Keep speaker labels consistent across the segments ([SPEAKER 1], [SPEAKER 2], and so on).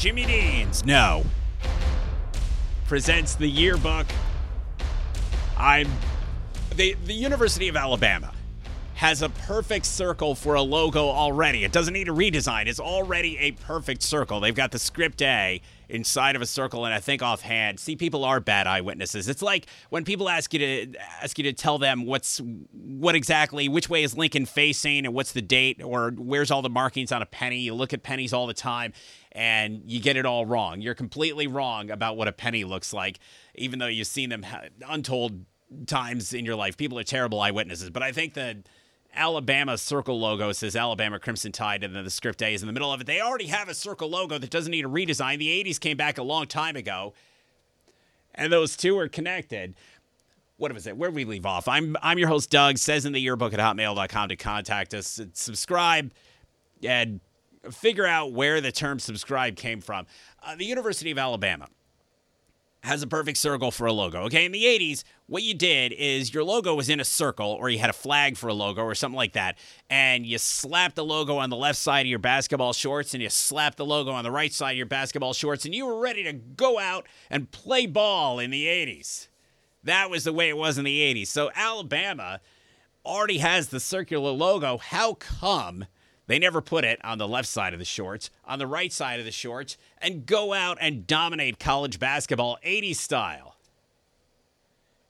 [SPEAKER 1] Jimmy Dean's No presents the yearbook. I'm the the University of Alabama has a perfect circle for a logo already. It doesn't need a redesign. It's already a perfect circle. They've got the script A inside of a circle, and I think offhand, see, people are bad eyewitnesses. It's like when people ask you to ask you to tell them what's what exactly, which way is Lincoln facing, and what's the date, or where's all the markings on a penny. You look at pennies all the time, and you get it all wrong. You're completely wrong about what a penny looks like, even though you've seen them untold times in your life. People are terrible eyewitnesses, but I think that Alabama circle logo says Alabama Crimson Tide, and then the script A is in the middle of it. They already have a circle logo that doesn't need a redesign. The 80s came back a long time ago, and those two are connected. What was it? Where we leave off? I'm I'm your host, Doug. Says in the yearbook at hotmail.com to contact us. Subscribe and figure out where the term subscribe came from. Uh, the University of Alabama has a perfect circle for a logo. Okay, in the 80s, what you did is your logo was in a circle, or you had a flag for a logo, or something like that, and you slapped the logo on the left side of your basketball shorts, and you slapped the logo on the right side of your basketball shorts, and you were ready to go out and play ball in the 80s. That was the way it was in the 80s. So Alabama already has the circular logo. How come? They never put it on the left side of the shorts, on the right side of the shorts, and go out and dominate college basketball 80s style.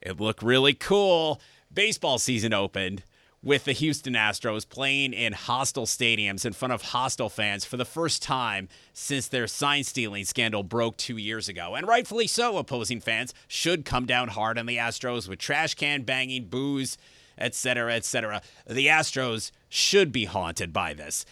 [SPEAKER 1] It looked really cool. Baseball season opened with the Houston Astros playing in hostile stadiums in front of hostile fans for the first time since their sign stealing scandal broke two years ago. And rightfully so, opposing fans should come down hard on the Astros with trash can banging, booze, etc., etc. The Astros should be haunted by this.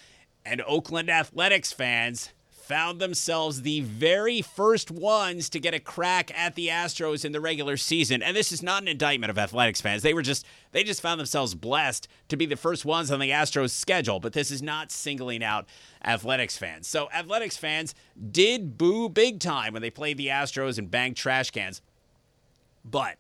[SPEAKER 1] And Oakland Athletics fans found themselves the very first ones to get a crack at the Astros in the regular season. And this is not an indictment of athletics fans. They were just they just found themselves blessed to be the first ones on the Astros schedule, but this is not singling out athletics fans. So athletics fans did boo big time when they played the Astros and banged trash cans. But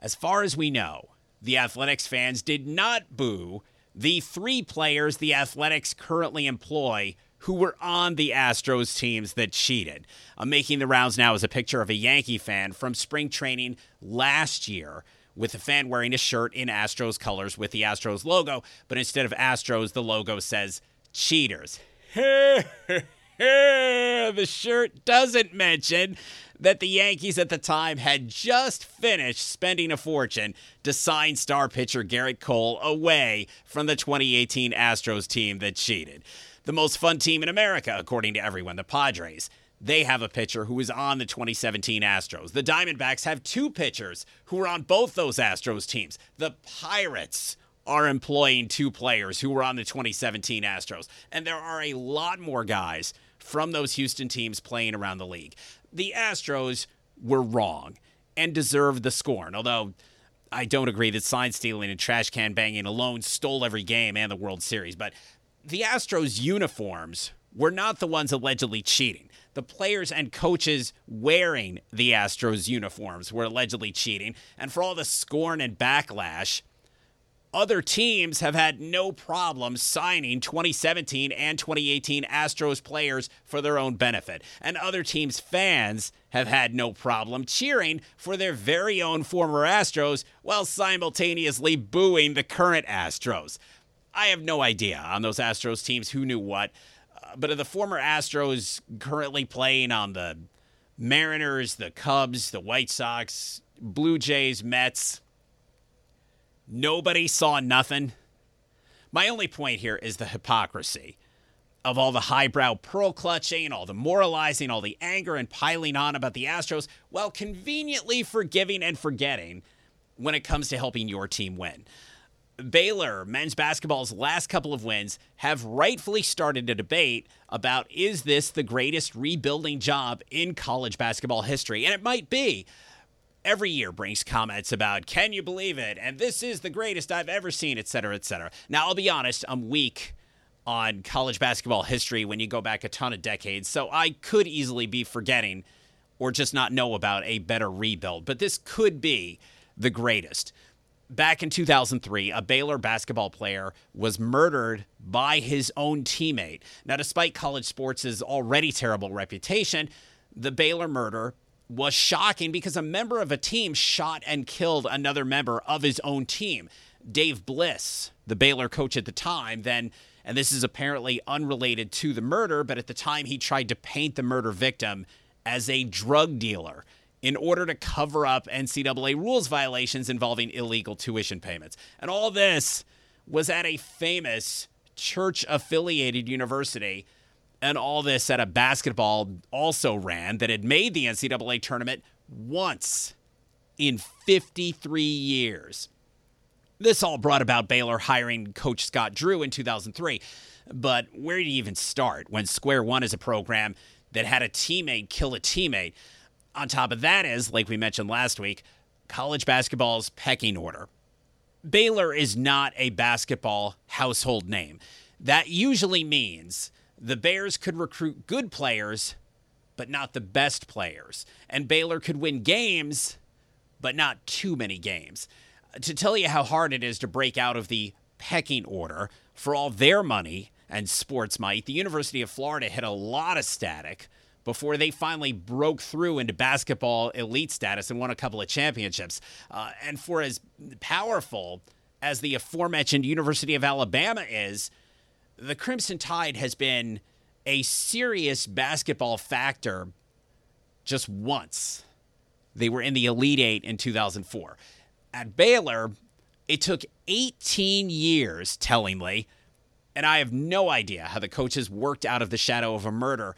[SPEAKER 1] as far as we know, the athletics fans did not boo the three players the Athletics currently employ who were on the Astros teams that cheated. I'm making the rounds now as a picture of a Yankee fan from spring training last year with a fan wearing a shirt in Astros colors with the Astros logo, but instead of Astros, the logo says cheaters. the shirt doesn't mention that the Yankees at the time had just finished spending a fortune to sign star pitcher Gerrit Cole away from the 2018 Astros team that cheated. The most fun team in America, according to everyone, the Padres. They have a pitcher who is on the 2017 Astros. The Diamondbacks have two pitchers who are on both those Astros teams. The Pirates are employing two players who were on the 2017 Astros. And there are a lot more guys from those Houston teams playing around the league. The Astros were wrong and deserved the scorn, although I don't agree that sign stealing and trash can banging alone stole every game and the World Series. But the Astros uniforms were not the ones allegedly cheating. The players and coaches wearing the Astros uniforms were allegedly cheating. And for all the scorn and backlash, other teams have had no problem signing 2017 and 2018 Astros players for their own benefit. And other teams' fans have had no problem cheering for their very own former Astros while simultaneously booing the current Astros. I have no idea on those Astros teams who knew what. Uh, but of the former Astros currently playing on the Mariners, the Cubs, the White Sox, Blue Jays, Mets, Nobody saw nothing. My only point here is the hypocrisy of all the highbrow pearl clutching, all the moralizing, all the anger and piling on about the Astros, while conveniently forgiving and forgetting when it comes to helping your team win. Baylor men's basketball's last couple of wins have rightfully started a debate about is this the greatest rebuilding job in college basketball history? And it might be every year brings comments about can you believe it? And this is the greatest i've ever seen etc etc now i'll be honest i'm weak on college basketball history when you go back a ton of decades so i could easily be forgetting or just not know about a better rebuild but this could be the greatest. Back in 2003, a Baylor basketball player was murdered by his own teammate. Now, despite college sports' already terrible reputation, the Baylor murder was shocking because a member of a team shot and killed another member of his own team. Dave Bliss, the Baylor coach at the time, then, and this is apparently unrelated to the murder, but at the time he tried to paint the murder victim as a drug dealer in order to cover up NCAA rules violations involving illegal tuition payments. And all this was at a famous church affiliated university. And all this at a basketball also ran that had made the NCAA tournament once in 53 years. This all brought about Baylor hiring Coach Scott Drew in 2003. But where do you even start when Square One is a program that had a teammate kill a teammate? On top of that is, like we mentioned last week, college basketball's pecking order. Baylor is not a basketball household name. That usually means the Bears could recruit good players, but not the best players. And Baylor could win games, but not too many games to tell you how hard it is to break out of the pecking order for all their money and sports might, the University of Florida hit a lot of static before they finally broke through into basketball elite status and won a couple of championships. Uh, and for as powerful as the aforementioned University of Alabama is, the Crimson Tide has been a serious basketball factor just once. They were in the Elite Eight in 2004 at Baylor, it took 18 years, tellingly, and I have no idea how the coaches worked out of the shadow of a murder.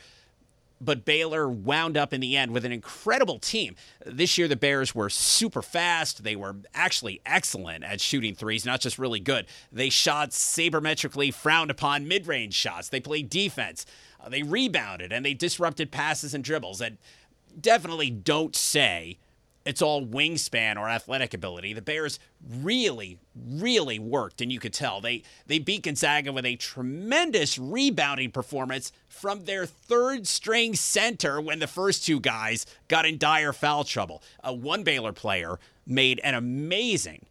[SPEAKER 1] But Baylor wound up in the end with an incredible team. This year, the Bears were super fast. They were actually excellent at shooting threes, not just really good. They shot sabermetrically frowned upon mid range shots. They played defense. Uh, they rebounded and they disrupted passes and dribbles. And definitely don't say it's all wingspan or athletic ability. The Bears really, really worked, and you could tell they they beat Gonzaga with a tremendous rebounding performance from their third string center when the first two guys got in dire foul trouble. A one Baylor player made an amazing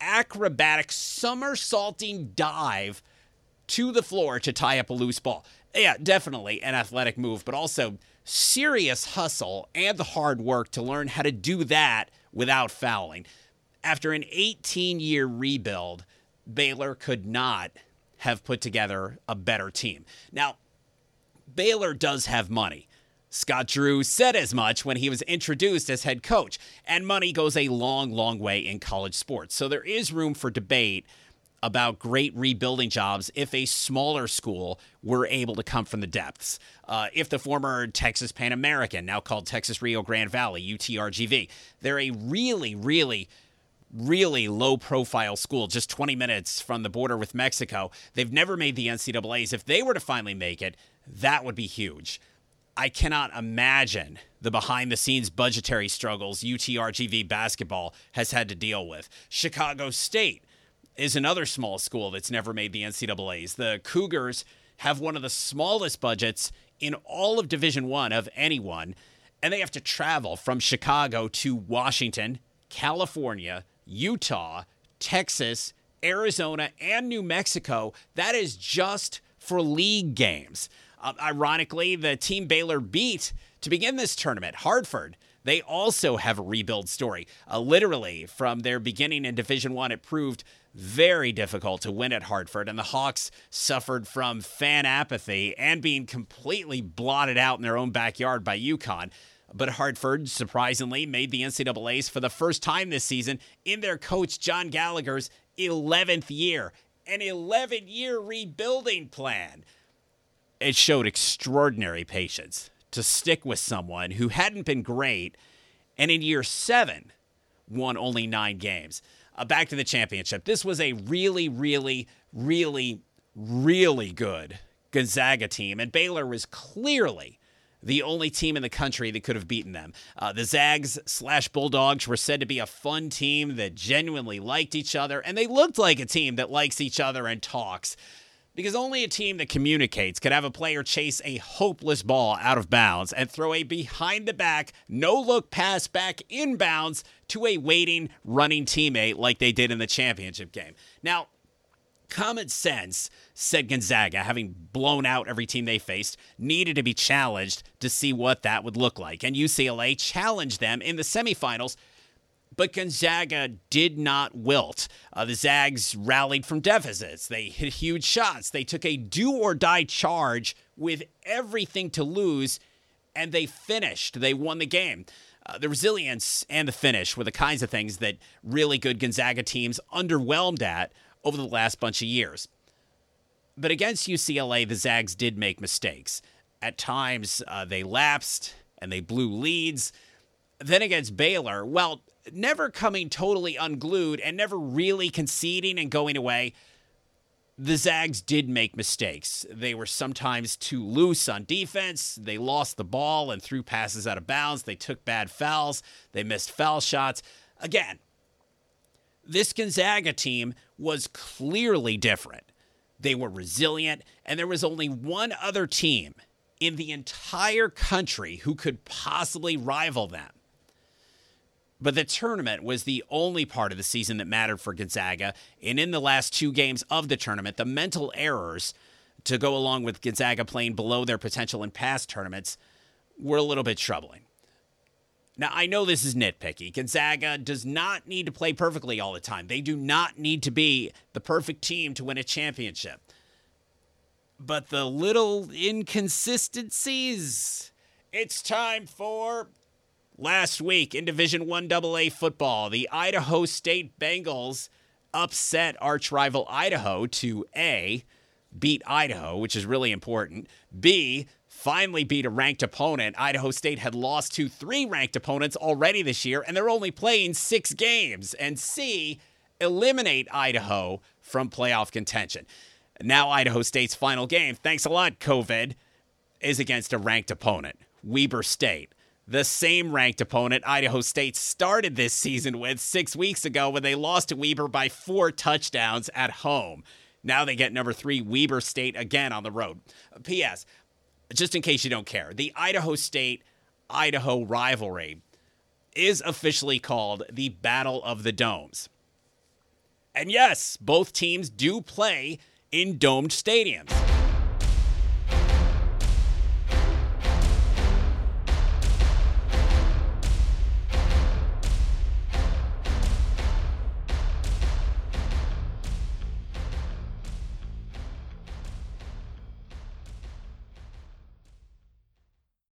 [SPEAKER 1] acrobatic somersaulting dive to the floor to tie up a loose ball. Yeah, definitely an athletic move, but also serious hustle and the hard work to learn how to do that without fouling. After an 18 year rebuild, Baylor could not have put together a better team. Now, Baylor does have money. Scott Drew said as much when he was introduced as head coach, and money goes a long, long way in college sports. So there is room for debate about great rebuilding jobs if a smaller school were able to come from the depths. Uh, if the former Texas Pan American, now called Texas Rio Grande Valley, UTRGV, they're a really, really really low profile school, just 20 minutes from the border with Mexico. They've never made the NCAAs. If they were to finally make it, that would be huge. I cannot imagine the behind the scenes budgetary struggles UTRGV basketball has had to deal with. Chicago State is another small school that's never made the NCAAs. The Cougars have one of the smallest budgets in all of Division 1 of anyone, and they have to travel from Chicago to Washington, California, Utah, Texas, Arizona, and New Mexico. That is just for league games. Uh, ironically, the team Baylor beat to begin this tournament, Hartford, they also have a rebuild story. Uh, literally, from their beginning in Division One, it proved very difficult to win at Hartford, and the Hawks suffered from fan apathy and being completely blotted out in their own backyard by UConn. But Hartford, surprisingly, made the NCAAs for the first time this season in their coach John Gallagher's 11th year, an 11 year rebuilding plan. It showed extraordinary patience to stick with someone who hadn't been great and in year seven won only nine games. Uh, back to the championship. This was a really, really, really, really good Gonzaga team, and Baylor was clearly the only team in the country that could have beaten them. Uh, the Zags slash Bulldogs were said to be a fun team that genuinely liked each other, and they looked like a team that likes each other and talks. Because only a team that communicates could have a player chase a hopeless ball out of bounds and throw a behind the back, no look pass back inbounds to a waiting, running teammate like they did in the championship game. Now, common sense said Gonzaga, having blown out every team they faced, needed to be challenged to see what that would look like. And UCLA challenged them in the semifinals but Gonzaga did not wilt. Uh, the Zags rallied from deficits. They hit huge shots. They took a do or die charge with everything to lose, and they finished. They won the game. Uh, the resilience and the finish were the kinds of things that really good Gonzaga teams underwhelmed at over the last bunch of years. But against UCLA, the Zags did make mistakes. At times, uh, they lapsed and they blew leads. Then against Baylor, well, never coming totally unglued and never really conceding and going away, the Zags did make mistakes. They were sometimes too loose on defense. They lost the ball and threw passes out of bounds. They took bad fouls. They missed foul shots. Again, this Gonzaga team was clearly different. They were resilient, and there was only one other team in the entire country who could possibly rival them. But the tournament was the only part of the season that mattered for Gonzaga. And in the last two games of the tournament, the mental errors to go along with Gonzaga playing below their potential in past tournaments were a little bit troubling. Now, I know this is nitpicky. Gonzaga does not need to play perfectly all the time. They do not need to be the perfect team to win a championship. But the little inconsistencies, it's time for Last week in Division 1 AA football, the Idaho State Bengals upset arch rival Idaho to A, beat Idaho, which is really important, B, finally beat a ranked opponent. Idaho State had lost to three ranked opponents already this year, and they're only playing six games. And C, eliminate Idaho from playoff contention. Now, Idaho State's final game, thanks a lot, COVID, is against a ranked opponent, Weber State the same ranked opponent Idaho State started this season with six weeks ago when they lost to Weber by four touchdowns at home. Now they get number three Weber State again on the road. Uh, P.S. Just in case you don't care, the Idaho State Idaho rivalry is officially called the Battle of the Domes. And yes, both teams do play in domed stadiums.